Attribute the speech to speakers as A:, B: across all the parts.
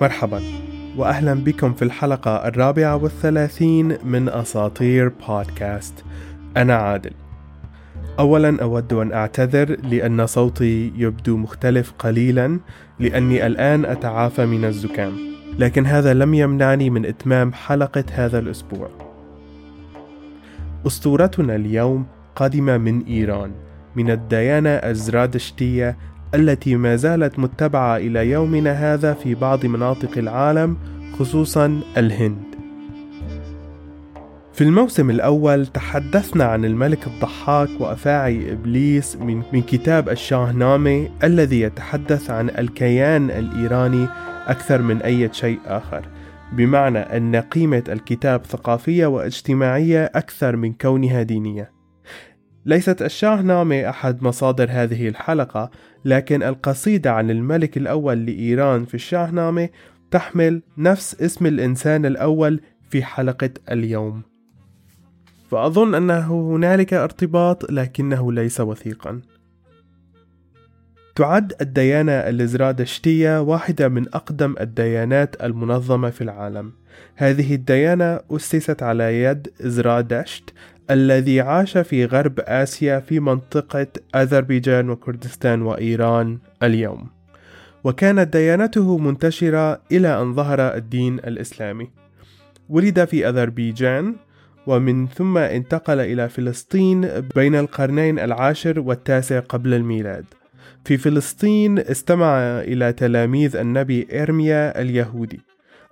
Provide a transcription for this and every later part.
A: مرحبا وأهلا بكم في الحلقة الرابعة والثلاثين من أساطير بودكاست. أنا عادل. أولا أود أن أعتذر لأن صوتي يبدو مختلف قليلا لأني الآن أتعافى من الزكام. لكن هذا لم يمنعني من إتمام حلقة هذا الأسبوع. أسطورتنا اليوم قادمة من إيران من الديانة الزرادشتية التي ما زالت متبعة إلى يومنا هذا في بعض مناطق العالم خصوصا الهند. في الموسم الأول تحدثنا عن الملك الضحاك وأفاعي إبليس من, من كتاب الشاهنامة الذي يتحدث عن الكيان الإيراني أكثر من أي شيء آخر بمعنى أن قيمة الكتاب ثقافية واجتماعية أكثر من كونها دينية ليست الشاهنامة أحد مصادر هذه الحلقة لكن القصيدة عن الملك الأول لإيران في الشاهنامة تحمل نفس اسم الإنسان الأول في حلقة اليوم. فأظن أنه هنالك ارتباط لكنه ليس وثيقا. تعد الديانة الإزرادشتية واحدة من أقدم الديانات المنظمة في العالم. هذه الديانة أسست على يد إزرادشت الذي عاش في غرب آسيا في منطقة أذربيجان وكردستان وإيران اليوم. وكانت ديانته منتشرة إلى أن ظهر الدين الإسلامي. ولد في أذربيجان ومن ثم انتقل إلى فلسطين بين القرنين العاشر والتاسع قبل الميلاد. في فلسطين استمع إلى تلاميذ النبي إرميا اليهودي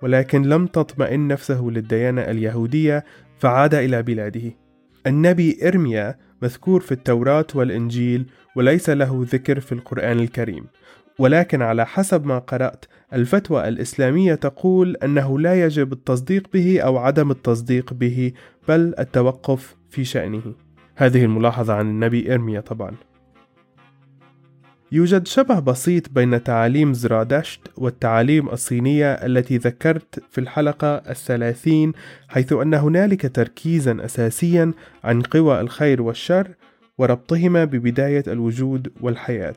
A: ولكن لم تطمئن نفسه للديانة اليهودية فعاد إلى بلاده. النبي إرميا مذكور في التوراة والإنجيل وليس له ذكر في القرآن الكريم. ولكن على حسب ما قرأت الفتوى الإسلامية تقول أنه لا يجب التصديق به أو عدم التصديق به بل التوقف في شأنه. هذه الملاحظة عن النبي إرميا طبعا. يوجد شبه بسيط بين تعاليم زرادشت والتعاليم الصينية التي ذكرت في الحلقة الثلاثين حيث أن هنالك تركيزا أساسيا عن قوى الخير والشر وربطهما ببداية الوجود والحياة.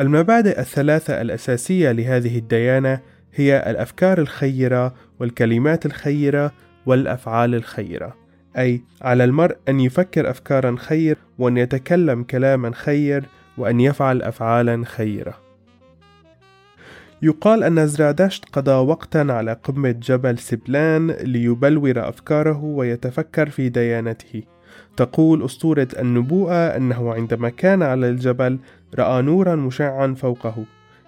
A: المبادئ الثلاثة الأساسية لهذه الديانة هي الأفكار الخيرة والكلمات الخيرة والأفعال الخيرة. أي على المرء أن يفكر أفكارا خير وأن يتكلم كلاما خير وأن يفعل أفعالا خيرة يقال أن زرادشت قضى وقتا على قمة جبل سبلان ليبلور أفكاره ويتفكر في ديانته. تقول أسطورة النبوءة أنه عندما كان على الجبل رأى نورا مشعا فوقه.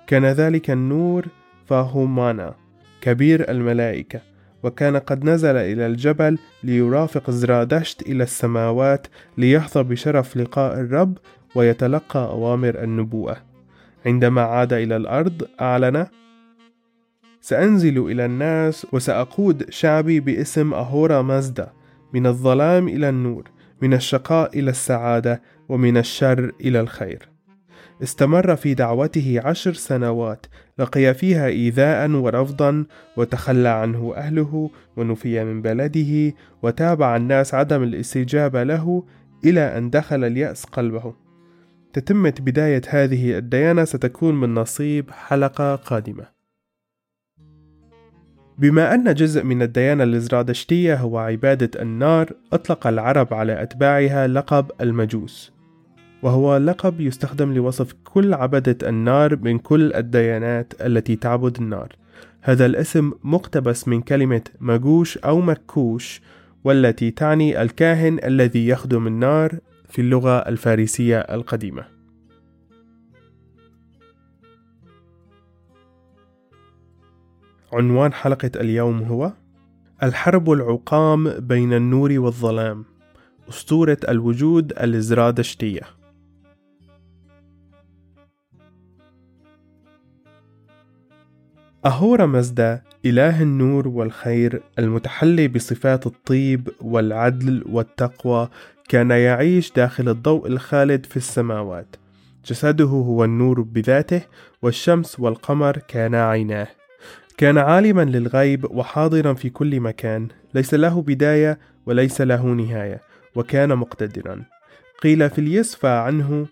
A: كان ذلك النور فاهومانا كبير الملائكة وكان قد نزل إلى الجبل ليرافق زرادشت إلى السماوات ليحظى بشرف لقاء الرب ويتلقى أوامر النبوءة عندما عاد إلى الأرض أعلن سأنزل إلى الناس وسأقود شعبي باسم أهورا مازدا من الظلام إلى النور من الشقاء إلى السعادة ومن الشر إلى الخير. استمر في دعوته عشر سنوات لقي فيها إيذاء ورفضا وتخلى عنه أهله ونفي من بلده وتابع الناس عدم الاستجابة له إلى أن دخل اليأس قلبه. تتمة بداية هذه الديانة ستكون من نصيب حلقة قادمة. بما أن جزء من الديانة الإزرادشتية هو عبادة النار، أطلق العرب على أتباعها لقب المجوس، وهو لقب يستخدم لوصف كل عبدة النار من كل الديانات التي تعبد النار. هذا الاسم مقتبس من كلمة مجوش أو مكوش، والتي تعني الكاهن الذي يخدم النار في اللغة الفارسية القديمة. عنوان حلقة اليوم هو الحرب العقام بين النور والظلام أسطورة الوجود الإزرادشتية أهورا مزدا إله النور والخير المتحلي بصفات الطيب والعدل والتقوى كان يعيش داخل الضوء الخالد في السماوات. جسده هو النور بذاته والشمس والقمر كانا عيناه. كان عالما للغيب وحاضرا في كل مكان. ليس له بداية وليس له نهاية وكان مقتدرا. قيل في اليسفى عنه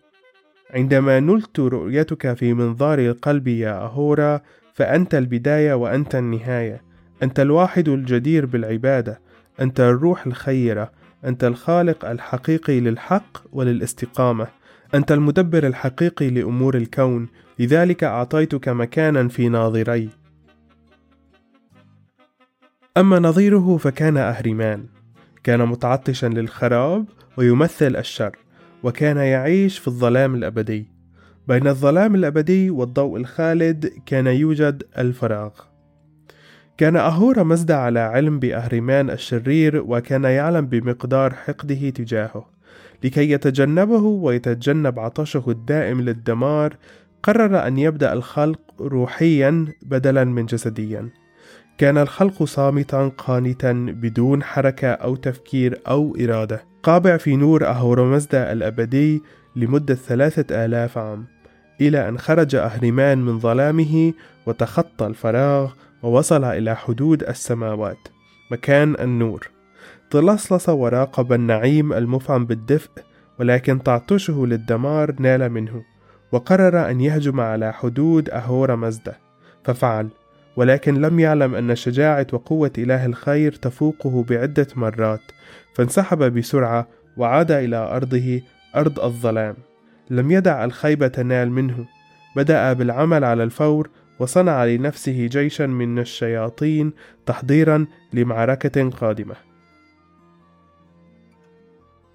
A: عندما نلت رؤيتك في منظار القلب يا أهورا فأنت البداية وأنت النهاية. أنت الواحد الجدير بالعبادة. أنت الروح الخيرة. أنت الخالق الحقيقي للحق وللاستقامة. أنت المدبر الحقيقي لأمور الكون. لذلك أعطيتك مكانا في ناظري. أما نظيره فكان أهرمان كان متعطشا للخراب ويمثل الشر وكان يعيش في الظلام الأبدي. بين الظلام الأبدي والضوء الخالد كان يوجد الفراغ. كان أهورا مزدا على علم بأهرمان الشرير وكان يعلم بمقدار حقده تجاهه. لكي يتجنبه ويتجنب عطشه الدائم للدمار قرر أن يبدأ الخلق روحيا بدلا من جسديا. كان الخلق صامتا قانتا بدون حركة أو تفكير أو إرادة. قابع في نور أهورمزدا الأبدي لمدة ثلاثة آلاف عام إلى أن خرج أهرمان من ظلامه وتخطى الفراغ ووصل إلى حدود السماوات مكان النور. تلصلص وراقب النعيم المفعم بالدفء ولكن تعطشه للدمار نال منه وقرر أن يهجم على حدود أهورا مزدا ففعل ولكن لم يعلم أن شجاعة وقوة إله الخير تفوقه بعدة مرات. فانسحب بسرعة وعاد إلى أرضه أرض الظلام. لم يدع الخيبة تنال منه. بدأ بالعمل على الفور وصنع لنفسه جيشا من الشياطين تحضيرا لمعركة قادمة.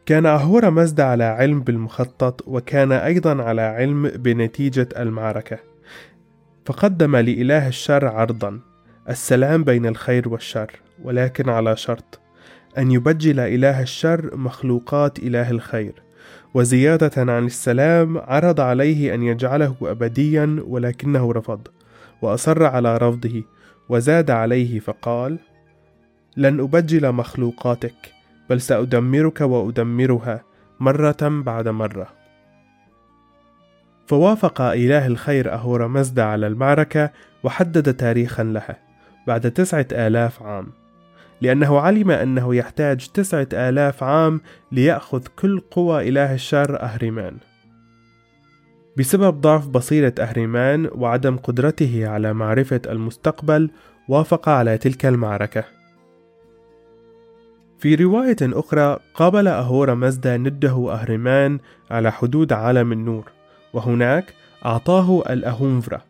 A: كان أهورا مزد على علم بالمخطط وكان أيضا على علم بنتيجة المعركة. فقدم لإله الشر عرضا السلام بين الخير والشر ولكن على شرط أن يبجل إله الشر مخلوقات إله الخير. وزيادة عن السلام عرض عليه أن يجعله أبديا ولكنه رفض. وأصر على رفضه وزاد عليه فقال لن أبجل مخلوقاتك بل سأدمرك وأدمرها مرة بعد مرة. فوافق إله الخير أهورا مزدا على المعركة وحدد تاريخا لها بعد تسعة آلاف عام لأنه علم أنه يحتاج تسعة آلاف عام ليأخذ كل قوى إله الشر أهرمان بسبب ضعف بصيرة أهرمان وعدم قدرته على معرفة المستقبل وافق على تلك المعركة. في رواية أخرى قابل أهورا مزدا نده أهرمان على حدود عالم النور وهناك أعطاه الأهونفرا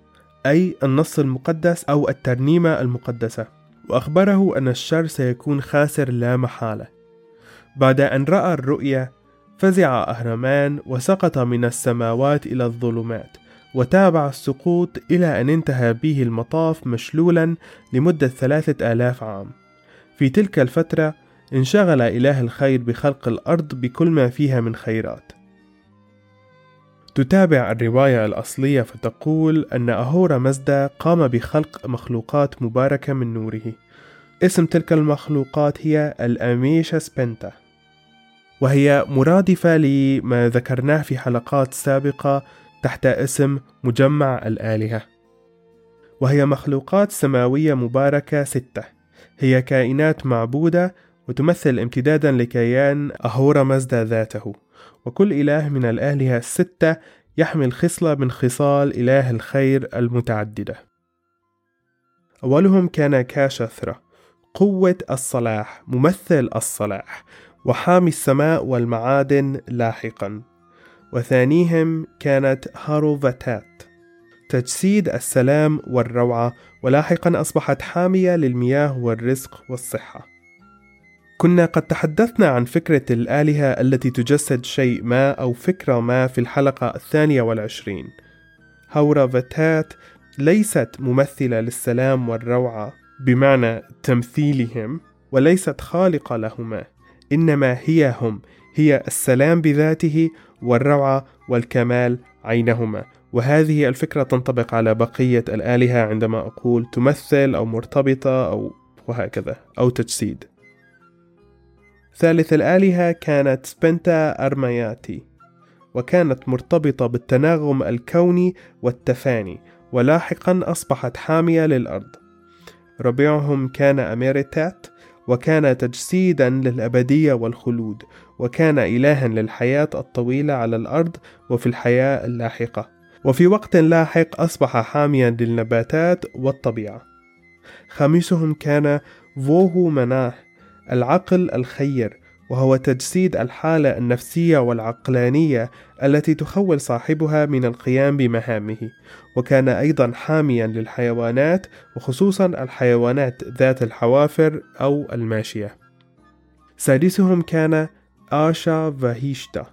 A: أي النص المقدس أو الترنيمة المقدسة وأخبره أن الشر سيكون خاسر لا محالة. بعد أن رأى الرؤيا فزع أهرمان وسقط من السماوات إلى الظلمات وتابع السقوط إلى أن انتهى به المطاف مشلولا لمدة ثلاثة آلاف عام. في تلك الفترة انشغل إله الخير بخلق الأرض بكل ما فيها من خيرات. تتابع الرواية الأصلية فتقول أن أهورا مزدا قام بخلق مخلوقات مباركة من نوره. اسم تلك المخلوقات هي الأميشا سبنتا وهي مرادفة لما ذكرناه في حلقات سابقة تحت اسم مجمع الآلهة. وهي مخلوقات سماوية مباركة ستة. هي كائنات معبودة وتمثل امتدادا لكيان أهورا مزدا ذاته. وكل إله من الآلهة الستة يحمل خصلة من خصال إله الخير المتعددة. أولهم كان كاشثرة قوة الصلاح ممثل الصلاح. وحامي السماء والمعادن لاحقا. وثانيهم كانت هاروفتات تجسيد السلام والروعة ولاحقا أصبحت حامية للمياه والرزق والصحة. كنا قد تحدثنا عن فكرة الآلهة التي تجسد شيء ما أو فكرة ما في الحلقة الثانية والعشرين. هورفتات ليست ممثلة للسلام والروعة بمعنى تمثيلهم وليست خالقة لهما. إنما هي هم هي السلام بذاته والروعة والكمال عينهما. وهذه الفكرة تنطبق على بقية الآلهة عندما أقول تمثل أو مرتبطة أو وهكذا أو تجسيد. ثالث الآلهة كانت سبنتا أرمياتي وكانت مرتبطة بالتناغم الكوني والتفاني ولاحقا أصبحت حامية للأرض. ربيعهم كان أميريتات وكان تجسيدا للأبدية والخلود وكان إلها للحياة الطويلة على الأرض وفي الحياة اللاحقة. وفي وقت لاحق أصبح حاميا للنباتات والطبيعة. خامسهم كان فوهو مناه العقل الخير وهو تجسيد الحالة النفسية والعقلانية التي تخول صاحبها من القيام بمهامه، وكان أيضا حاميا للحيوانات وخصوصا الحيوانات ذات الحوافر أو الماشية. سادسهم كان آشا فاهيشتا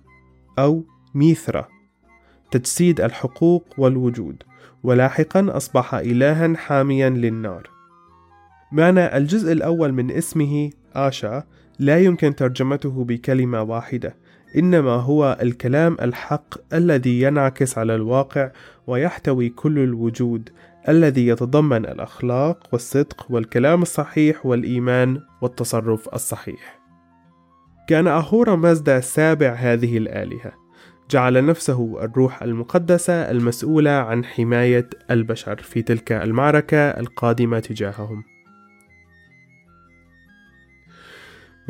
A: أو ميثرا. تجسيد الحقوق والوجود. ولاحقا أصبح إلها حاميا للنار. معنى الجزء الأول من اسمه آشا لا يمكن ترجمته بكلمة واحدة إنما هو الكلام الحق الذي ينعكس على الواقع ويحتوي كل الوجود الذي يتضمن الأخلاق والصدق والكلام الصحيح والإيمان والتصرف الصحيح. كان أهورا مازدا سابع هذه الآلهة. جعل نفسه الروح المقدسة المسؤولة عن حماية البشر في تلك المعركة القادمة تجاههم.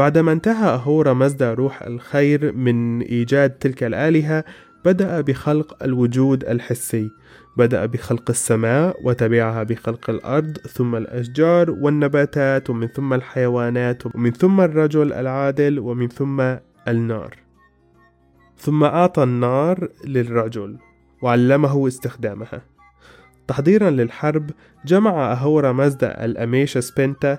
A: بعدما انتهى أهورا مزدا روح الخير من إيجاد تلك الآلهة بدأ بخلق الوجود الحسي. بدأ بخلق السماء وتبعها بخلق الأرض ثم الأشجار والنباتات ومن ثم الحيوانات ومن ثم الرجل العادل ومن ثم النار. ثم أعطى النار للرجل وعلمه استخدامها. تحضيرا للحرب جمع أهورا مزدا الأميشا سبنتا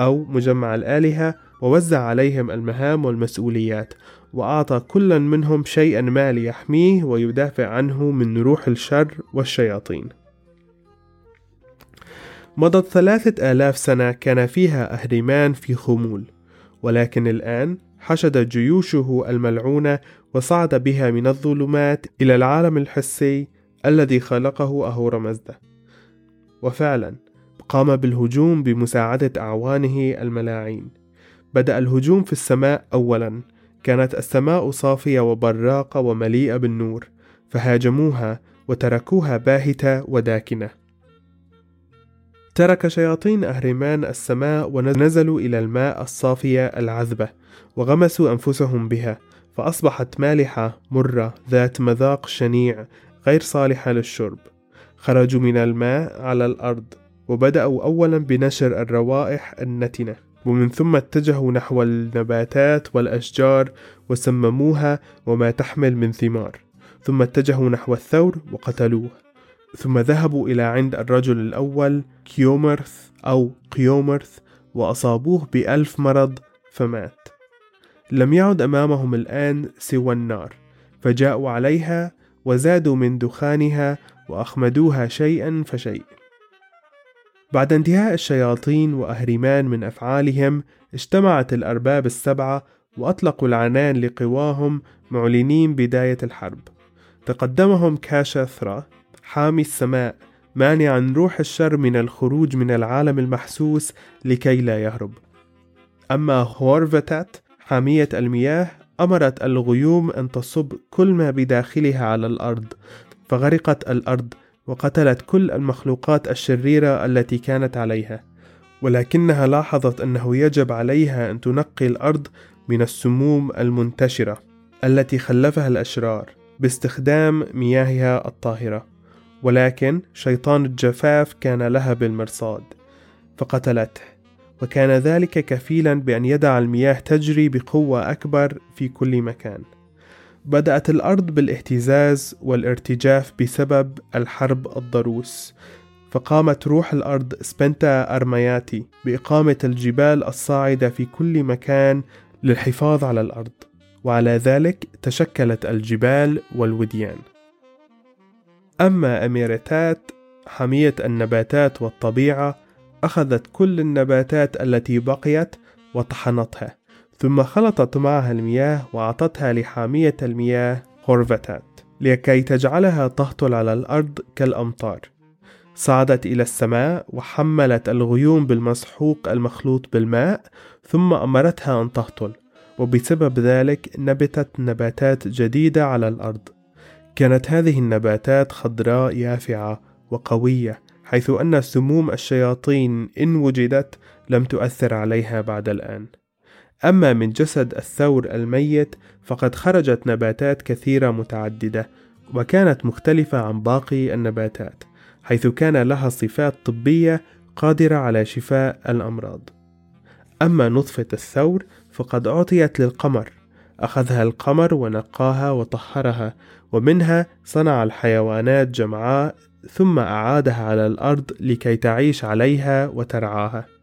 A: أو مجمع الآلهة ووزع عليهم المهام والمسؤوليات وأعطى كل منهم شيئا ما ليحميه ويدافع عنه من روح الشر والشياطين. مضت ثلاثة آلاف سنة كان فيها أهرمان في خمول ولكن الآن حشد جيوشه الملعونة وصعد بها من الظلمات إلى العالم الحسي الذي خلقه أهور مزدة وفعلا قام بالهجوم بمساعدة أعوانه الملاعين. بدأ الهجوم في السماء أولا. كانت السماء صافية وبراقة ومليئة بالنور فهاجموها وتركوها باهتة وداكنة. ترك شياطين أهرمان السماء ونزلوا إلى الماء الصافية العذبة وغمسوا أنفسهم بها فأصبحت مالحة مرة ذات مذاق شنيع غير صالحة للشرب. خرجوا من الماء على الأرض. وبدأوا أولا بنشر الروائح النتنة ومن ثم اتجهوا نحو النباتات والأشجار وسمموها وما تحمل من ثمار ثم اتجهوا نحو الثور وقتلوه ثم ذهبوا إلى عند الرجل الأول كيومرث أو قيومرث وأصابوه بألف مرض فمات. لم يعد أمامهم الآن سوى النار فجاءوا عليها وزادوا من دخانها وأخمدوها شيئا فشيء. بعد انتهاء الشياطين وأهرمان من أفعالهم اجتمعت الأرباب السبعة وأطلقوا العنان لقواهم معلنين بداية الحرب. تقدمهم كاشاثرا حامي السماء مانعا روح الشر من الخروج من العالم المحسوس لكي لا يهرب. أما هورفتات حامية المياه أمرت الغيوم أن تصب كل ما بداخلها على الأرض فغرقت الأرض وقتلت كل المخلوقات الشريرة التي كانت عليها. ولكنها لاحظت أنه يجب عليها أن تنقي الأرض من السموم المنتشرة التي خلفها الأشرار باستخدام مياهها الطاهرة. ولكن شيطان الجفاف كان لها بالمرصاد فقتلته. وكان ذلك كفيلا بأن يدع المياه تجري بقوة أكبر في كل مكان. بدأت الأرض بالاهتزاز والارتجاف بسبب الحرب الضروس. فقامت روح الأرض سبنتا أرمياتي بإقامة الجبال الصاعدة في كل مكان للحفاظ على الأرض. وعلى ذلك تشكلت الجبال والوديان. أما أميرتات حمية النباتات والطبيعة أخذت كل النباتات التي بقيت وطحنتها. ثم خلطت معها المياه وأعطتها لحامية المياه هورفتات لكي تجعلها تهطل على الأرض كالأمطار. صعدت إلى السماء وحملت الغيوم بالمسحوق المخلوط بالماء ثم أمرتها أن تهطل وبسبب ذلك نبتت نباتات جديدة على الأرض. كانت هذه النباتات خضراء يافعة وقوية حيث أن سموم الشياطين إن وجدت لم تؤثر عليها بعد الآن. أما من جسد الثور الميت فقد خرجت نباتات كثيرة متعددة وكانت مختلفة عن باقي النباتات حيث كان لها صفات طبية قادرة على شفاء الأمراض. أما نطفة الثور فقد أعطيت للقمر أخذها القمر ونقاها وطهرها ومنها صنع الحيوانات جمعاء ثم أعادها على الأرض لكي تعيش عليها وترعاها.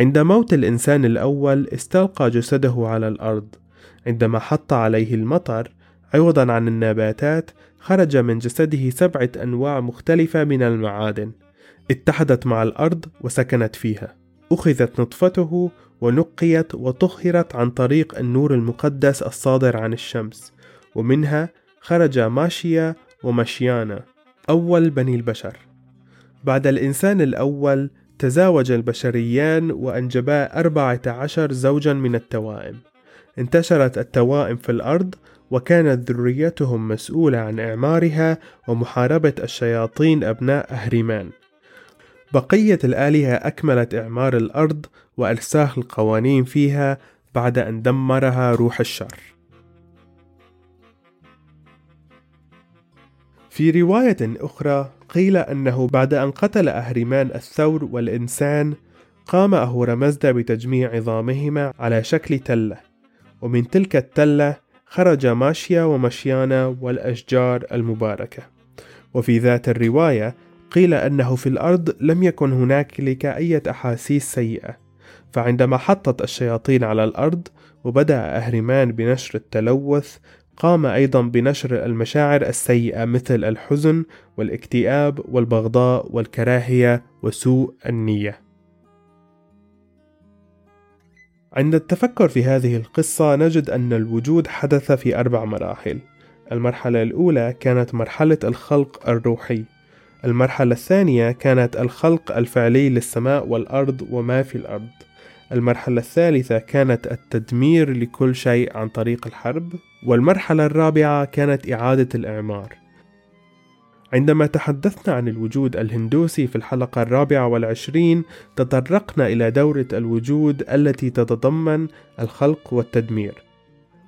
A: عند موت الإنسان الأول استلقى جسده على الأرض. عندما حط عليه المطر عوضا عن النباتات خرج من جسده سبعة أنواع مختلفة من المعادن. اتحدت مع الأرض وسكنت فيها. أخذت نطفته ونقيت وطهرت عن طريق النور المقدس الصادر عن الشمس. ومنها خرج ماشيا ومشيانا أول بني البشر. بعد الإنسان الأول تزاوج البشريان وأنجبا أربعة عشر زوجا من التوائم انتشرت التوائم في الأرض وكانت ذريتهم مسؤولة عن إعمارها ومحاربة الشياطين أبناء أهريمان بقية الآلهة أكملت إعمار الأرض وإرساخ القوانين فيها بعد أن دمرها روح الشر. في رواية أخرى قيل أنه بعد أن قتل أهرمان الثور والإنسان قام أهورمزدا بتجميع عظامهما على شكل تلة ومن تلك التلة خرج ماشيا ومشيانا والأشجار المباركة. وفي ذات الرواية قيل أنه في الأرض لم يكن هناك لك أي أحاسيس سيئة فعندما حطت الشياطين على الأرض وبدأ أهرمان بنشر التلوث قام أيضا بنشر المشاعر السيئة مثل الحزن والاكتئاب والبغضاء والكراهية وسوء النية. عند التفكر في هذه القصة نجد أن الوجود حدث في أربع مراحل. المرحلة الأولى كانت مرحلة الخلق الروحي، المرحلة الثانية كانت الخلق الفعلي للسماء والأرض وما في الأرض المرحلة الثالثة كانت التدمير لكل شيء عن طريق الحرب والمرحلة الرابعة كانت إعادة الإعمار. عندما تحدثنا عن الوجود الهندوسي في الحلقة الرابعة والعشرين تطرقنا إلى دورة الوجود التي تتضمن الخلق والتدمير.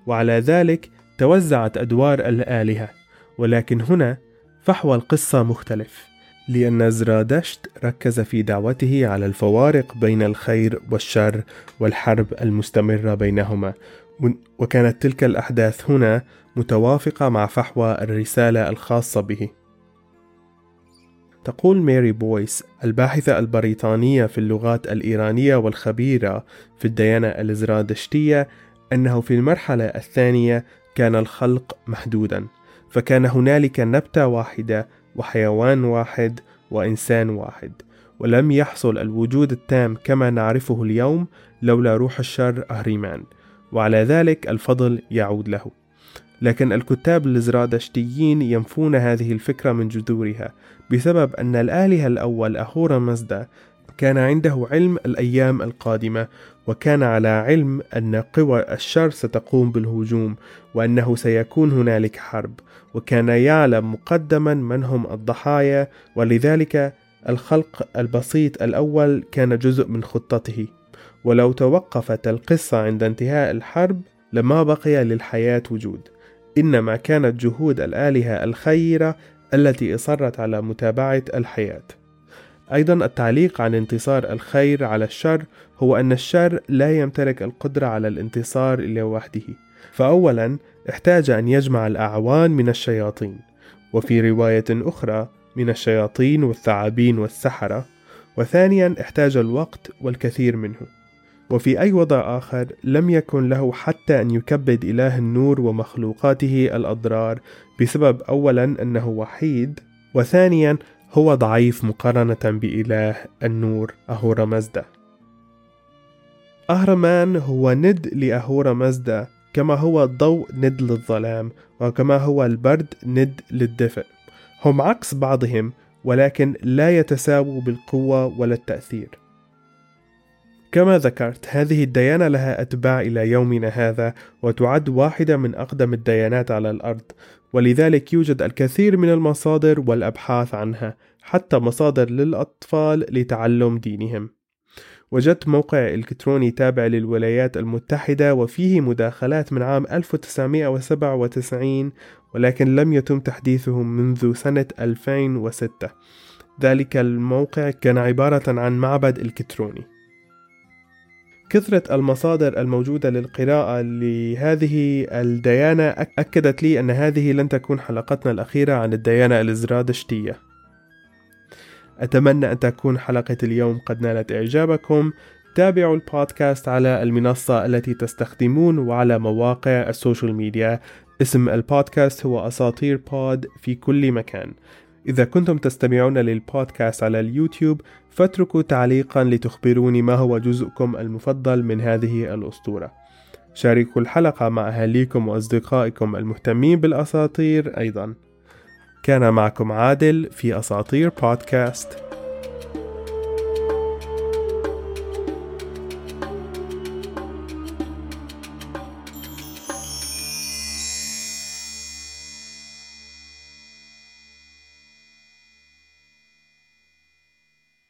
A: وعلى ذلك توزعت أدوار الآلهة ولكن هنا فحوى القصة مختلف. لأن زرادشت ركز في دعوته على الفوارق بين الخير والشر والحرب المستمرة بينهما. وكانت تلك الأحداث هنا متوافقة مع فحوى الرسالة الخاصة به. تقول ماري بويس الباحثة البريطانية في اللغات الإيرانية والخبيرة في الديانة الزرادشتية أنه في المرحلة الثانية كان الخلق محدودا فكان هنالك نبتة واحدة وحيوان واحد وإنسان واحد ولم يحصل الوجود التام كما نعرفه اليوم لولا روح الشر أهريمان وعلى ذلك الفضل يعود له. لكن الكتاب الزرادشتيين ينفون هذه الفكرة من جذورها بسبب أن الآلهة الأول أهورا مزدا كان عنده علم الأيام القادمة وكان على علم أن قوى الشر ستقوم بالهجوم وأنه سيكون هنالك حرب وكان يعلم مقدما من هم الضحايا ولذلك الخلق البسيط الأول كان جزء من خطته. ولو توقفت القصة عند انتهاء الحرب لما بقي للحياة وجود. إنما كانت جهود الآلهة الخيرة التي أصرت على متابعة الحياة. أيضا التعليق عن انتصار الخير على الشر هو أن الشر لا يمتلك القدرة على الانتصار لوحده. فأولا احتاج أن يجمع الأعوان من الشياطين وفي رواية أخرى من الشياطين والثعابين والسحرة وثانيا احتاج الوقت والكثير منه. وفي أي وضع آخر لم يكن له حتى أن يكبد إله النور ومخلوقاته الأضرار بسبب أولا أنه وحيد وثانيا هو ضعيف مقارنة بإله النور أهورا مزدا أهرمان هو ند لأهورا مزدا كما هو الضوء ند للظلام وكما هو البرد ند للدفء. هم عكس بعضهم ولكن لا يتساووا بالقوة ولا التأثير. كما ذكرت هذه الديانة لها أتباع إلى يومنا هذا وتعد واحدة من أقدم الديانات على الأرض. ولذلك يوجد الكثير من المصادر والأبحاث عنها حتى مصادر للأطفال لتعلم دينهم. وجدت موقع إلكتروني تابع للولايات المتحدة وفيه مداخلات من عام 1997 ولكن لم يتم تحديثه منذ سنة 2006 ذلك الموقع كان عبارة عن معبد إلكتروني. كثرة المصادر الموجودة للقراءة لهذه الديانة أكدت لي أن هذه لن تكون حلقتنا الأخيرة عن الديانة الزرادشتية. أتمنى أن تكون حلقة اليوم قد نالت إعجابكم. تابعوا البودكاست على المنصة التي تستخدمون وعلى مواقع ال social media. اسم البودكاست هو أساطير بود في كل مكان. إذا كنتم تستمعون للبودكاست على اليوتيوب فاتركوا تعليقا لتخبروني ما هو جزءكم المفضل من هذه الأسطورة. شاركوا الحلقة مع أهاليكم وأصدقائكم المهتمين بالأساطير أيضا. كان معكم عادل في أساطير بودكاست.